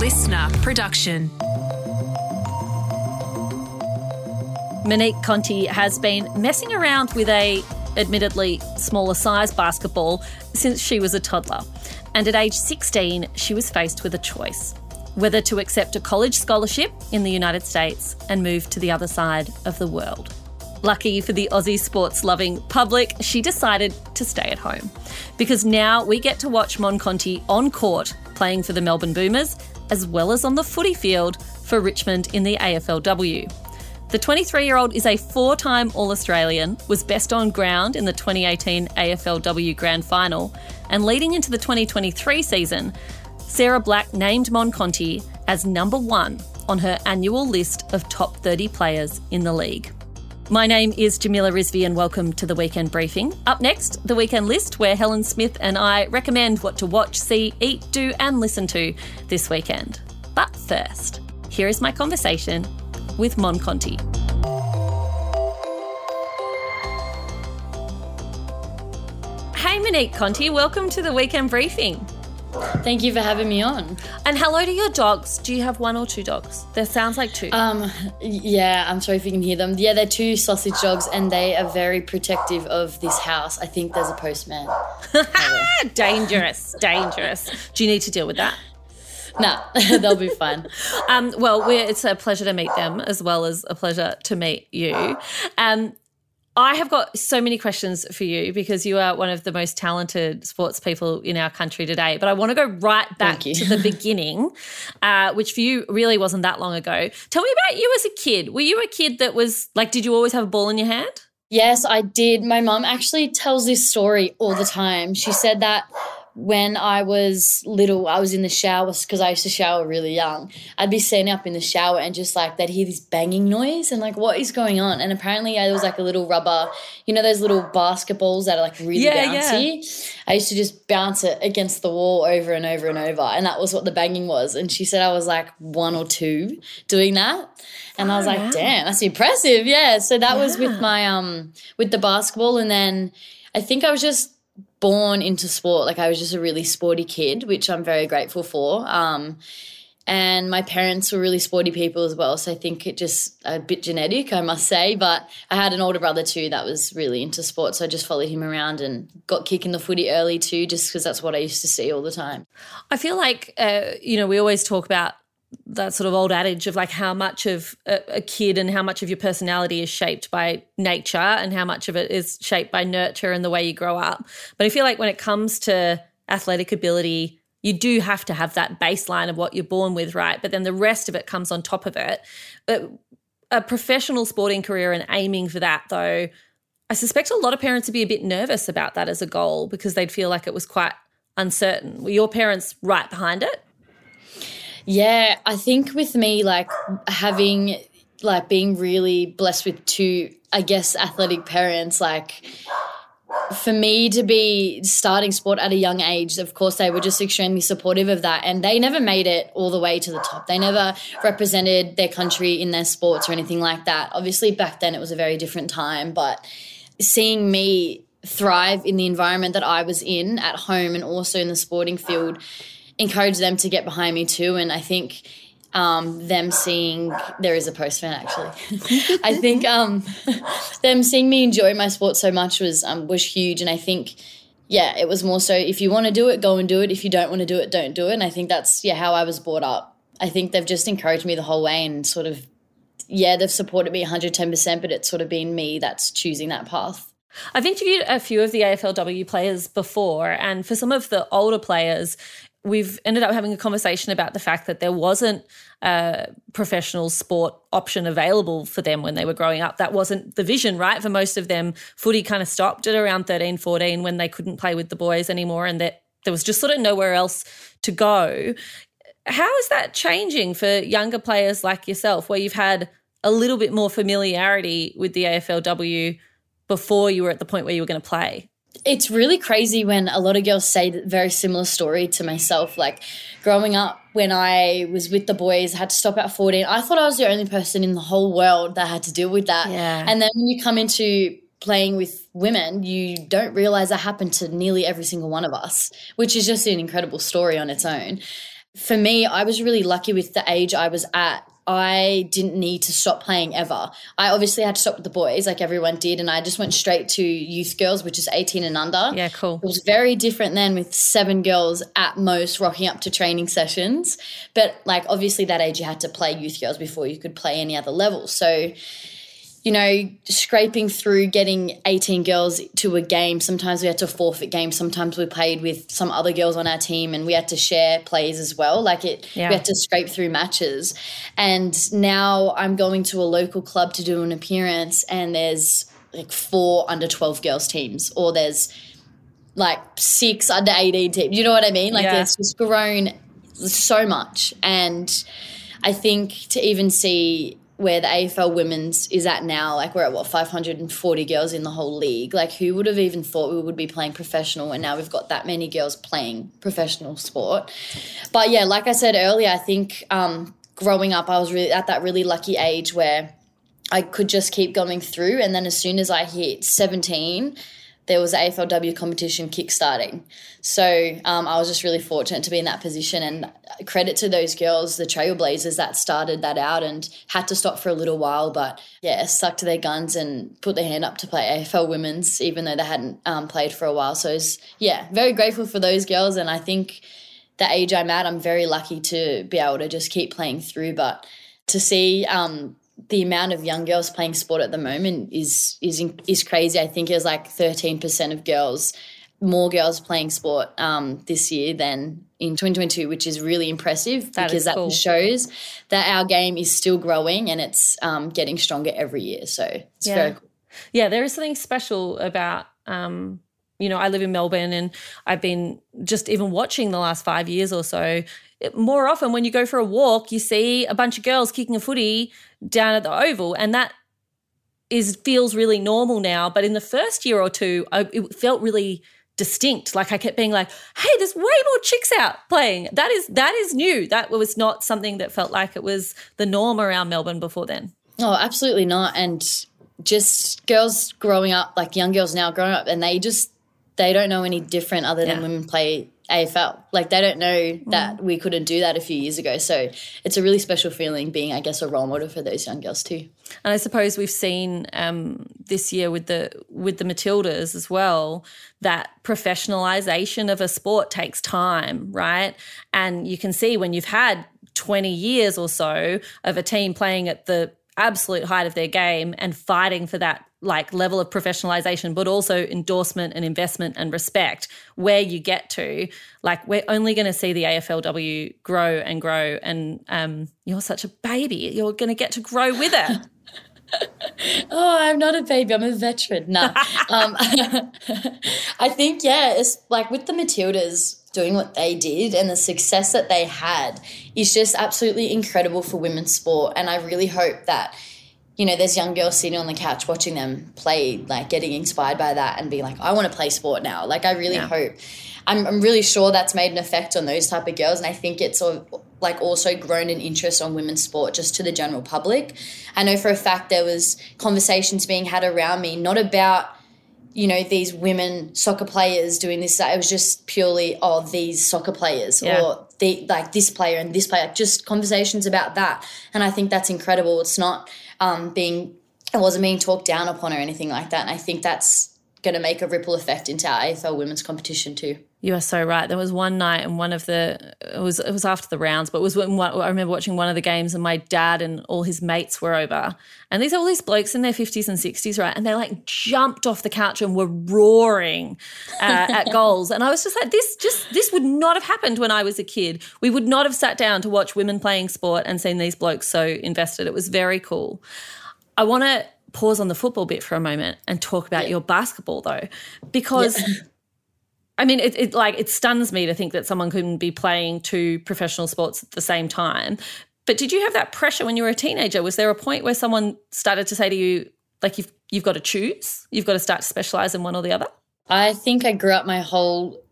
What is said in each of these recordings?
listener production. Monique Conti has been messing around with a admittedly smaller size basketball since she was a toddler. And at age 16, she was faced with a choice whether to accept a college scholarship in the United States and move to the other side of the world. Lucky for the Aussie sports loving public, she decided to stay at home. Because now we get to watch Mon Conti on court playing for the Melbourne Boomers, as well as on the footy field for Richmond in the AFLW. The 23 year old is a four time All Australian, was best on ground in the 2018 AFLW Grand Final, and leading into the 2023 season, Sarah Black named Mon Conti as number one on her annual list of top 30 players in the league. My name is Jamila Rizvi, and welcome to the weekend briefing. Up next, the weekend list, where Helen Smith and I recommend what to watch, see, eat, do, and listen to this weekend. But first, here is my conversation with Mon Conti. Hey, Monique Conti, welcome to the weekend briefing. Thank you for having me on. And hello to your dogs. Do you have one or two dogs? There sounds like two. Um, yeah, I'm sorry if you can hear them. Yeah, they're two sausage dogs, and they are very protective of this house. I think there's a postman. dangerous, dangerous. Do you need to deal with that? Nah, they'll be fine. Um, well, it's a pleasure to meet them as well as a pleasure to meet you. Um, I have got so many questions for you because you are one of the most talented sports people in our country today. But I want to go right back to the beginning, uh, which for you really wasn't that long ago. Tell me about you as a kid. Were you a kid that was like, did you always have a ball in your hand? Yes, I did. My mum actually tells this story all the time. She said that when I was little, I was in the shower because I used to shower really young. I'd be standing up in the shower and just like they'd hear this banging noise and like what is going on? And apparently there was like a little rubber, you know, those little basketballs that are like really yeah, bouncy. Yeah. I used to just bounce it against the wall over and over and over, and that was what the banging was. And she said I was like one or two doing that. And oh, I was like, damn, that's impressive. Yeah. So that yeah. was with my um with the basketball and then I think I was just born into sport. Like I was just a really sporty kid, which I'm very grateful for. Um, and my parents were really sporty people as well. So I think it just a bit genetic, I must say. But I had an older brother too that was really into sports. So I just followed him around and got kicking the footy early too, just because that's what I used to see all the time. I feel like, uh, you know, we always talk about that sort of old adage of like how much of a, a, kid and how much of your personality is shaped by nature and how much of it is shaped by nurture and the way you grow up. But I feel like when it comes to athletic ability, you do have to have that baseline of what you're born with, right? But then the rest of it comes on top of it. A professional sporting career and aiming for that, though, I suspect a lot of parents would be a bit nervous about that as a goal because they'd feel like it was quite uncertain. Were your parents right behind it? Yeah, I think with me, like having, like being really blessed with two, I guess, athletic parents, like for me to be starting sport at a young age, of course, they were just extremely supportive of that. And they never made it all the way to the top. They never represented their country in their sports or anything like that. Obviously, back then it was a very different time. But seeing me thrive in the environment that I was in at home and also in the sporting field encourage them to get behind me too. And I think um, them seeing there is a post fan actually. I think um, them seeing me enjoy my sport so much was um, was huge, and I think yeah, it was more so if you want to do it, go and do it. If you don't want to do it, don't do it. And I think that's yeah how I was brought up. I think they've just encouraged me the whole way and sort of yeah they've supported me 110%, but it's sort of been me that's choosing that path. I've interviewed a few of the AFLW players before, and for some of the older players, we've ended up having a conversation about the fact that there wasn't a professional sport option available for them when they were growing up. That wasn't the vision, right? For most of them, footy kind of stopped at around 13, 14 when they couldn't play with the boys anymore and that there was just sort of nowhere else to go. How is that changing for younger players like yourself, where you've had a little bit more familiarity with the AFLW before you were at the point where you were going to play? It's really crazy when a lot of girls say that very similar story to myself. Like growing up, when I was with the boys, I had to stop at 14. I thought I was the only person in the whole world that had to deal with that. Yeah. And then when you come into playing with women, you don't realize that happened to nearly every single one of us, which is just an incredible story on its own. for me, I was really lucky with the age I was at. I didn't need to stop playing ever. I obviously had to stop with the boys, like everyone did, and I just went straight to youth girls, which is 18 and under. Yeah, cool. It was very different then with seven girls at most rocking up to training sessions. But, like, obviously, that age you had to play youth girls before you could play any other level. So, you know, scraping through getting 18 girls to a game. Sometimes we had to forfeit games. Sometimes we played with some other girls on our team and we had to share plays as well. Like it, yeah. we had to scrape through matches. And now I'm going to a local club to do an appearance and there's like four under 12 girls teams or there's like six under 18 teams. You know what I mean? Like yeah. it's just grown so much. And I think to even see where the AFL women's is at now, like we're at what 540 girls in the whole league. Like who would have even thought we would be playing professional and now we've got that many girls playing professional sport. But yeah, like I said earlier, I think um, growing up I was really at that really lucky age where I could just keep going through and then as soon as I hit 17 there was AFLW competition kickstarting. So um, I was just really fortunate to be in that position. And credit to those girls, the Trailblazers, that started that out and had to stop for a little while, but yeah, stuck to their guns and put their hand up to play AFL women's, even though they hadn't um, played for a while. So was, yeah, very grateful for those girls. And I think the age I'm at, I'm very lucky to be able to just keep playing through. But to see um, the amount of young girls playing sport at the moment is is is crazy. I think it was like thirteen percent of girls, more girls playing sport um, this year than in 2022, which is really impressive that because that cool. shows that our game is still growing and it's um, getting stronger every year. So it's yeah. very cool. Yeah, there is something special about. Um, you know, I live in Melbourne and I've been just even watching the last five years or so more often when you go for a walk, you see a bunch of girls kicking a footy down at the oval, and that is feels really normal now. But in the first year or two, I, it felt really distinct. Like I kept being like, "Hey, there's way more chicks out playing." That is that is new. That was not something that felt like it was the norm around Melbourne before then. Oh, absolutely not. And just girls growing up, like young girls now growing up, and they just they don't know any different other than yeah. women play AFL. Like they don't know that mm. we couldn't do that a few years ago. So it's a really special feeling being, I guess, a role model for those young girls too. And I suppose we've seen um, this year with the with the Matildas as well that professionalization of a sport takes time, right? And you can see when you've had 20 years or so of a team playing at the absolute height of their game and fighting for that like level of professionalization but also endorsement and investment and respect where you get to like we're only going to see the AFLW grow and grow. And um, you're such a baby. You're going to get to grow with it. Oh i'm not a baby. I'm a veteran. No um, i think yeah it's like with the matildas doing what they did and the success that they had is just absolutely incredible for women's sport. And I really hope that, you know, there's young girls sitting on the couch watching them play, like getting inspired by that and being like, I want to play sport now. Like, I really yeah. hope. I'm, I'm really sure that's made an effect on those type of girls. And I think it's sort of like also grown an interest on women's sport just to the general public. I know for a fact there was conversations being had around me, not about – you know these women soccer players doing this it was just purely oh these soccer players yeah. or the like this player and this player just conversations about that and i think that's incredible it's not um, being it wasn't being talked down upon or anything like that. And i think that's going to make a ripple effect into our afl women's competition too you are so right. There was one night, and one of the it was it was after the rounds, but it was when one, I remember watching one of the games, and my dad and all his mates were over, and these are all these blokes in their fifties and sixties, right? And they like jumped off the couch and were roaring uh, at goals, and I was just like, this just this would not have happened when I was a kid. We would not have sat down to watch women playing sport and seen these blokes so invested. It was very cool. I want to pause on the football bit for a moment and talk about yeah. your basketball though, because. Yeah I mean, it, it like it stuns me to think that someone couldn't be playing two professional sports at the same time. But did you have that pressure when you were a teenager? Was there a point where someone started to say to you, like you've you've got to choose, you've got to start to specialize in one or the other? I think I grew up my whole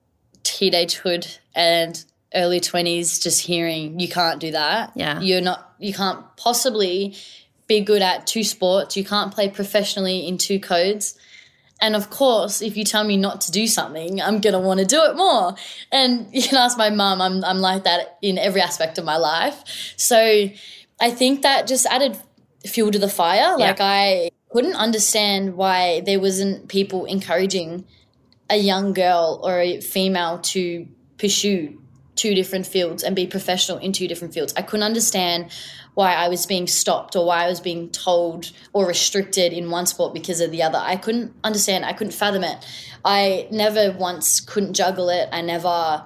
teenagehood and early 20s just hearing you can't do that. Yeah. You're not you can't possibly be good at two sports. You can't play professionally in two codes And of course, if you tell me not to do something, I'm gonna want to do it more. And you can ask my mum, I'm I'm like that in every aspect of my life. So I think that just added fuel to the fire. Like I couldn't understand why there wasn't people encouraging a young girl or a female to pursue two different fields and be professional in two different fields. I couldn't understand why I was being stopped or why I was being told or restricted in one sport because of the other. I couldn't understand. I couldn't fathom it. I never once couldn't juggle it. I never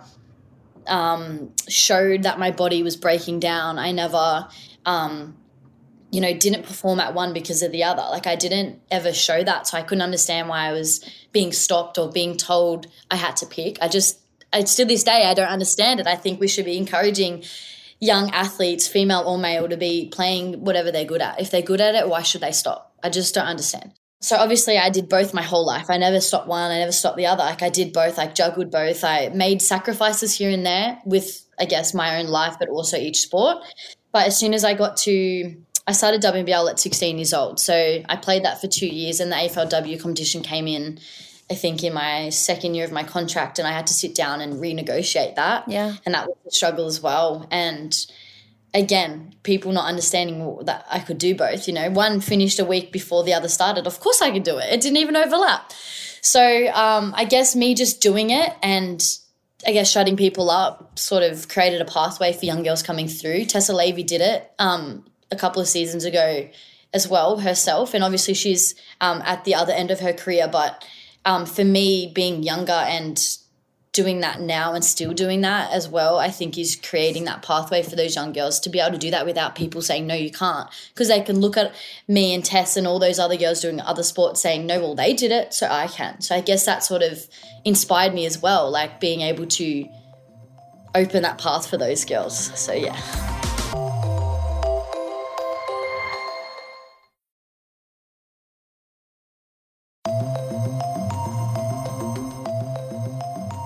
um, showed that my body was breaking down. I never, um, you know, didn't perform at one because of the other. Like I didn't ever show that. So I couldn't understand why I was being stopped or being told I had to pick. I just, I, to this day, I don't understand it. I think we should be encouraging young athletes, female or male, to be playing whatever they're good at. If they're good at it, why should they stop? I just don't understand. So obviously I did both my whole life. I never stopped one, I never stopped the other. Like I did both, I juggled both. I made sacrifices here and there with I guess my own life, but also each sport. But as soon as I got to I started WNBL at 16 years old. So I played that for two years and the AFLW competition came in I think in my second year of my contract, and I had to sit down and renegotiate that. Yeah. And that was a struggle as well. And again, people not understanding that I could do both. You know, one finished a week before the other started. Of course, I could do it. It didn't even overlap. So um, I guess me just doing it and I guess shutting people up sort of created a pathway for young girls coming through. Tessa Lavey did it um, a couple of seasons ago as well herself, and obviously she's um, at the other end of her career, but um, for me, being younger and doing that now and still doing that as well, I think is creating that pathway for those young girls to be able to do that without people saying, no, you can't. Because they can look at me and Tess and all those other girls doing other sports saying, no, well, they did it, so I can. So I guess that sort of inspired me as well, like being able to open that path for those girls. So yeah.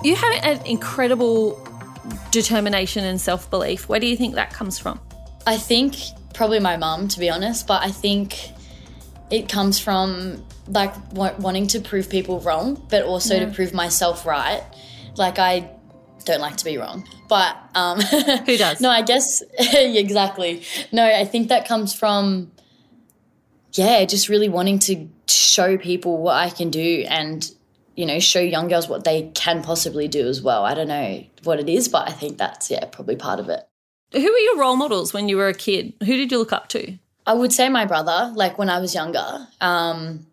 You have an incredible determination and self belief. Where do you think that comes from? I think probably my mum, to be honest, but I think it comes from like wanting to prove people wrong, but also yeah. to prove myself right. Like I don't like to be wrong, but um, who does? no, I guess exactly. No, I think that comes from yeah, just really wanting to show people what I can do and you know, show young girls what they can possibly do as well. I don't know what it is, but I think that's, yeah, probably part of it. Who were your role models when you were a kid? Who did you look up to? I would say my brother, like when I was younger, um,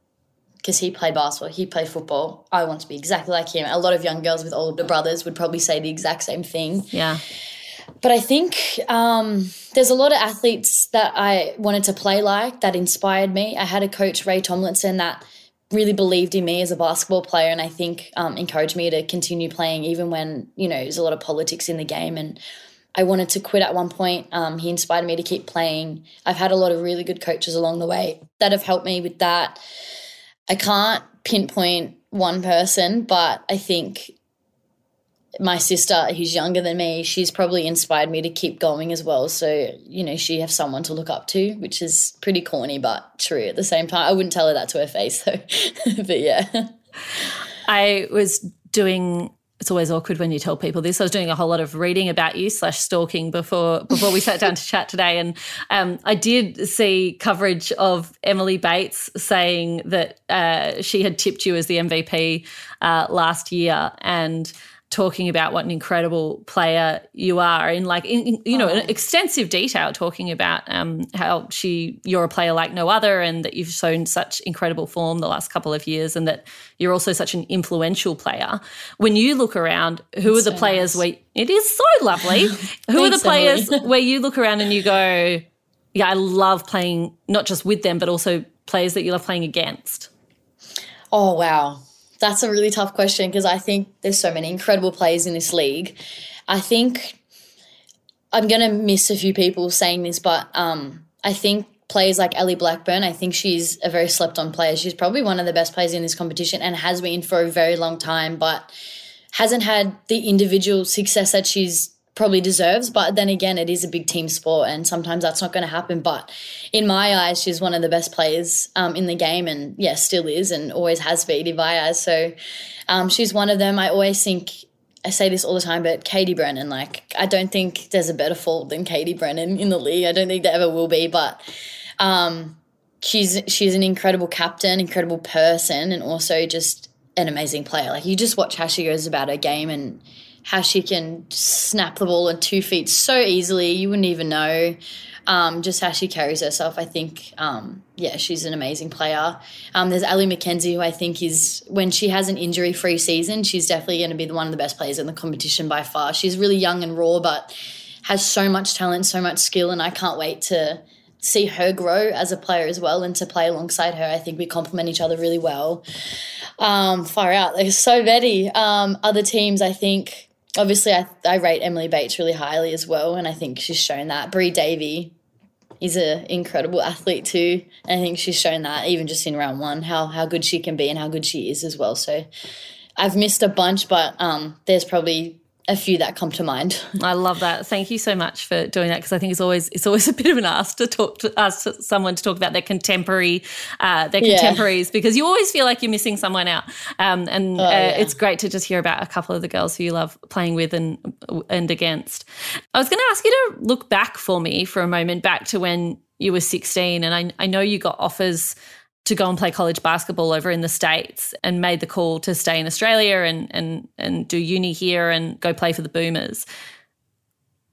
because he played basketball, he played football. I want to be exactly like him. A lot of young girls with older brothers would probably say the exact same thing. Yeah. But I think um, there's a lot of athletes that I wanted to play like that inspired me. I had a coach, Ray Tomlinson, that really believed in me as a basketball player and I think um, encouraged me to continue playing even when, you know, there's a lot of politics in the game and I wanted to quit at one point. Um, he inspired me to keep playing. I've had a lot of really good coaches along the way that have helped me with that. I can't pinpoint one person, but I think my sister who's younger than me she's probably inspired me to keep going as well. So you know she has someone to look up to which is pretty corny but true at the same time. I wouldn't tell her that to her face though. But yeah. I was doing it's always awkward when you tell people this. I was doing a whole lot of reading about you slash stalking before before we sat down to chat today, and um, I did see coverage of Emily Bates saying that uh, she had tipped you as the MVP uh, last year, and talking about what an incredible player you are in like in, in, you know oh. extensive detail talking about um, how she you're a player like no other and that you've shown such incredible form the last couple of years and that you're also such an influential player. When you look around who it's are the so players nice. where it is so lovely. Who are the players where you look around and you go yeah I love playing not just with them but also players that you love playing against. Oh wow that's a really tough question because I think there's so many incredible players in this league. I think I'm going to miss a few people saying this, but um, I think players like Ellie Blackburn, I think she's a very slept on player. She's probably one of the best players in this competition and has been for a very long time, but hasn't had the individual success that she's probably deserves. But then again, it is a big team sport, and sometimes that's not going to happen. But in my eyes, she's one of the best players um, in the game, and yeah, still is, and always has been in my eyes. So um, she's one of them. I always think. I say this all the time, but Katie Brennan, like, I don't think there's a better fault than Katie Brennan in the league. I don't think there ever will be, but um, she's she's an incredible captain, incredible person, and also just an amazing player. Like you just watch how she goes about her game and how she can snap the ball on two feet so easily. You wouldn't even know. Um, just how she carries herself. I think, um, yeah, she's an amazing player. Um, there's Ellie McKenzie, who I think is, when she has an injury free season, she's definitely going to be one of the best players in the competition by far. She's really young and raw, but has so much talent, so much skill, and I can't wait to see her grow as a player as well and to play alongside her. I think we complement each other really well. Um, far out. There's so many um, other teams. I think obviously I, I rate Emily Bates really highly as well, and I think she's shown that. Bri Davey is an incredible athlete too. and I think she's shown that even just in round one how how good she can be and how good she is as well. So I've missed a bunch, but um, there's probably a few that come to mind. I love that. Thank you so much for doing that because I think it's always it's always a bit of an ask to talk to ask someone to talk about their contemporary uh, their yeah. contemporaries because you always feel like you're missing someone out. Um, and oh, uh, yeah. it's great to just hear about a couple of the girls who you love playing with and and against. I was going to ask you to look back for me for a moment back to when you were 16 and I, I know you got offers to go and play college basketball over in the States and made the call to stay in Australia and, and, and do uni here and go play for the Boomers.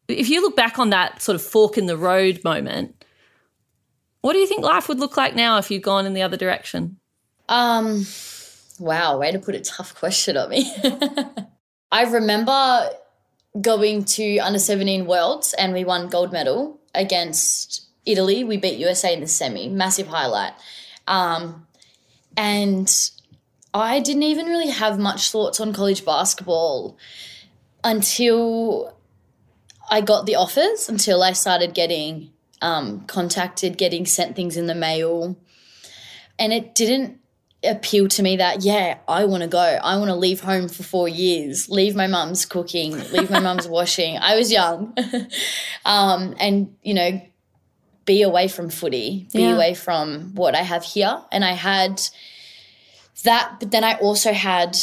If you look back on that sort of fork in the road moment, what do you think life would look like now if you'd gone in the other direction? Um, wow, way to put a tough question on me. I remember going to under 17 worlds and we won gold medal against Italy. We beat USA in the semi, massive highlight. Um, and I didn't even really have much thoughts on college basketball until I got the offers, until I started getting um, contacted, getting sent things in the mail. And it didn't appeal to me that, yeah, I want to go. I want to leave home for four years, leave my mum's cooking, leave my mum's washing. I was young. um, and, you know, be away from footy, be yeah. away from what I have here. And I had that, but then I also had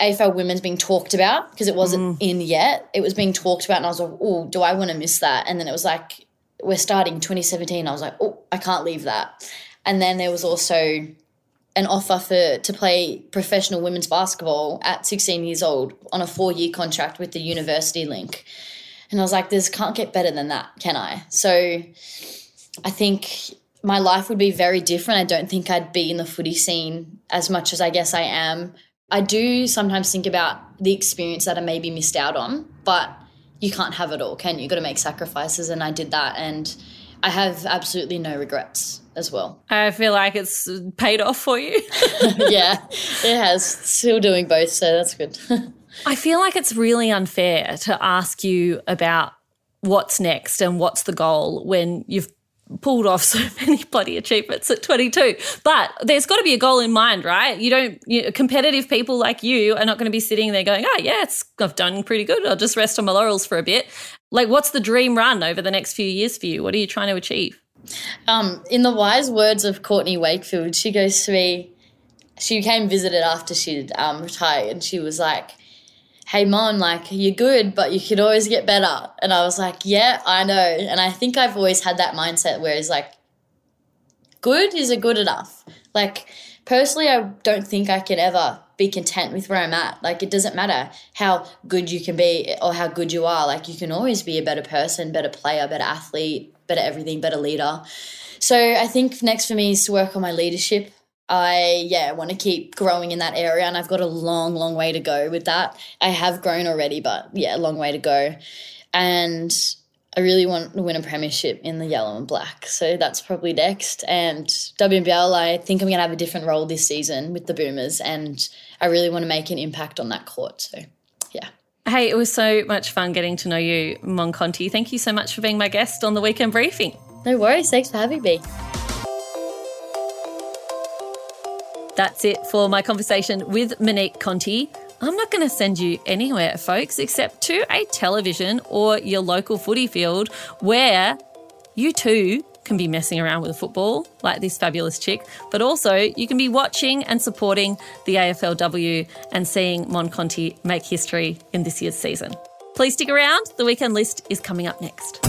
AFL women's being talked about because it wasn't mm. in yet. It was being talked about, and I was like, oh, do I want to miss that? And then it was like, we're starting 2017. I was like, oh, I can't leave that. And then there was also an offer for to play professional women's basketball at 16 years old on a four year contract with the university link. And I was like, this can't get better than that, can I? So I think my life would be very different. I don't think I'd be in the footy scene as much as I guess I am. I do sometimes think about the experience that I maybe missed out on, but you can't have it all, can you? You've got to make sacrifices, and I did that, and I have absolutely no regrets as well. I feel like it's paid off for you. yeah, it has. Still doing both, so that's good. I feel like it's really unfair to ask you about what's next and what's the goal when you've pulled off so many bloody achievements at 22. But there's got to be a goal in mind, right? You don't, you competitive people like you are not going to be sitting there going, oh, yeah, I've done pretty good. I'll just rest on my laurels for a bit. Like, what's the dream run over the next few years for you? What are you trying to achieve? Um, in the wise words of Courtney Wakefield, she goes to me, she came visited after she'd um, retired and she was like, hey mom like you're good but you could always get better. And i was like yeah i know. And i think i've always had that mindset where it's like good is a good enough. Like personally i don't think i can ever be content with where i'm at. Like it doesn't matter how good you can be or how good you are. Like you can always be a better person better player better athlete better everything better leader. So i think next for me is to work on my leadership I yeah want to keep growing in that area, and I've got a long, long way to go with that. I have grown already, but yeah, a long way to go, and I really want to win a premiership in the yellow and black. So that's probably next. And WNBL, I think I'm going to have a different role this season with the Boomers, and I really want to make an impact on that court. So yeah. Hey, it was so much fun getting to know you, Mon Conti. Thank you so much for being my guest on the weekend briefing. No worries. Thanks for having me. That's it for my conversation with Monique Conti. I'm not going to send you anywhere, folks, except to a television or your local footy field where you too can be messing around with a football like this fabulous chick, but also you can be watching and supporting the AFLW and seeing Mon Conti make history in this year's season. Please stick around, the weekend list is coming up next.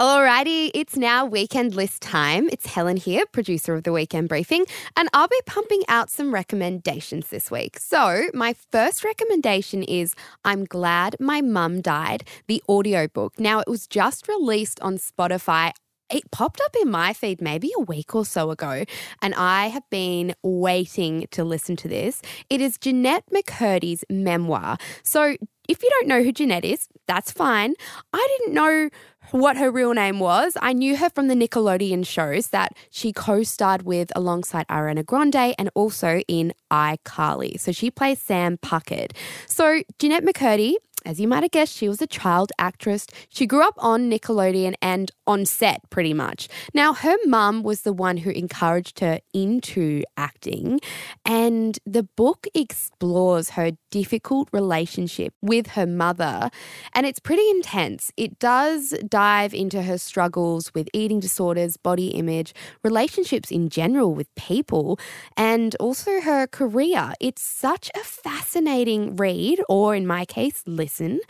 Alrighty, it's now weekend list time. It's Helen here, producer of the weekend briefing, and I'll be pumping out some recommendations this week. So, my first recommendation is I'm Glad My Mum Died, the audiobook. Now, it was just released on Spotify it popped up in my feed maybe a week or so ago, and I have been waiting to listen to this. It is Jennette McCurdy's memoir. So, if you don't know who Jennette is, that's fine. I didn't know what her real name was. I knew her from the Nickelodeon shows that she co starred with alongside Ariana Grande and also in iCarly. So she plays Sam Puckett. So Jennette McCurdy as you might have guessed, she was a child actress. She grew up on Nickelodeon and on set, pretty much. Now, her mum was the one who encouraged her into acting, and the book explores her difficult relationship with her mother, and it's pretty intense. It does dive into her struggles with eating disorders, body image, relationships in general with people, and also her career. It's such a fascinating read, or in my case, listen.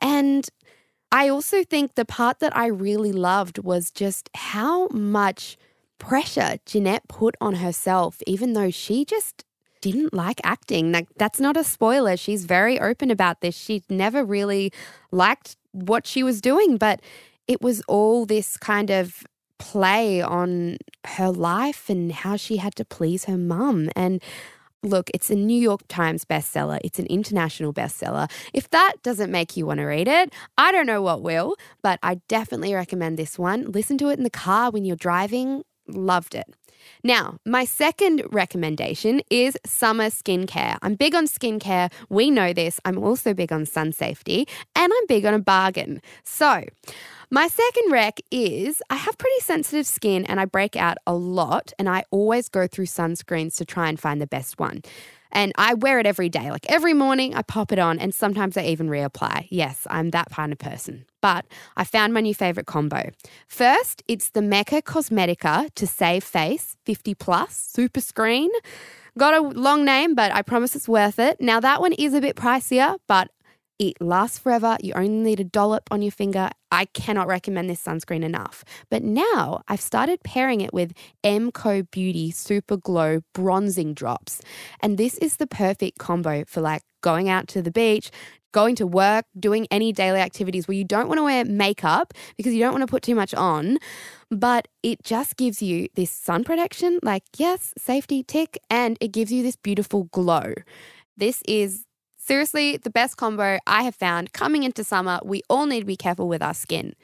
And I also think the part that I really loved was just how much pressure Jennette put on herself, even though she just didn't like acting. Like, that's not a spoiler. She's very open about this. She never really liked what she was doing, but it was all this kind of play on her life and how she had to please her mum. And look, it's a New York Times bestseller, it's an international bestseller. If that doesn't make you want to read it, I don't know what will, but I definitely recommend this one. Listen to it in the car when you're driving. Loved it. Now, my second recommendation is summer skincare. I'm big on skincare. We know this. I'm also big on sun safety and I'm big on a bargain. So, my second rec is I have pretty sensitive skin and I break out a lot, and I always go through sunscreens to try and find the best one. And I wear it every day. Like every morning, I pop it on, and sometimes I even reapply. Yes, I'm that kind of person. But I found my new favorite combo. First, it's the Mecca Cosmetica to Save Face 50 Plus Super Screen. Got a long name, but I promise it's worth it. Now, that one is a bit pricier, but it lasts forever. You only need a dollop on your finger. I cannot recommend this sunscreen enough. But now I've started pairing it with MCO Beauty Super Glow Bronzing Drops. And this is the perfect combo for like going out to the beach, going to work, doing any daily activities where you don't want to wear makeup because you don't want to put too much on, but it just gives you this sun protection, like, yes, safety tick, and it gives you this beautiful glow. This is Seriously, the best combo I have found coming into summer. We all need to be careful with our skin.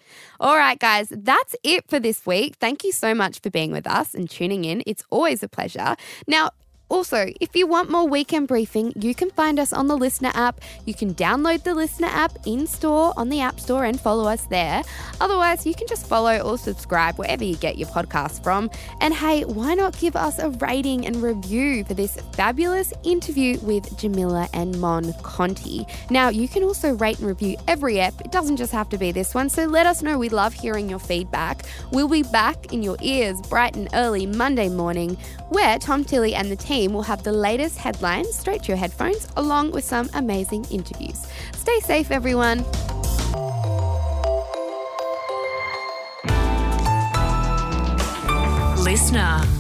All right, guys, that's it for this week. Thank you so much for being with us and tuning in. It's always a pleasure. Now, also, if you want more weekend briefing, you can find us on the LiSTNR app. You can download the LiSTNR app in store on the App Store and follow us there. Otherwise, you can just follow or subscribe wherever you get your podcast from. And hey, why not give us a rating and review for this fabulous interview with Jamila and Mon Conti? Now, you can also rate and review every app. It doesn't just have to be this one. So let us know. We love hearing your feedback. We'll be back in your ears bright and early Monday morning, where Tom Tilley and the team team will have the latest headlines straight to your headphones, along with some amazing interviews. Stay safe, everyone. LiSTNR.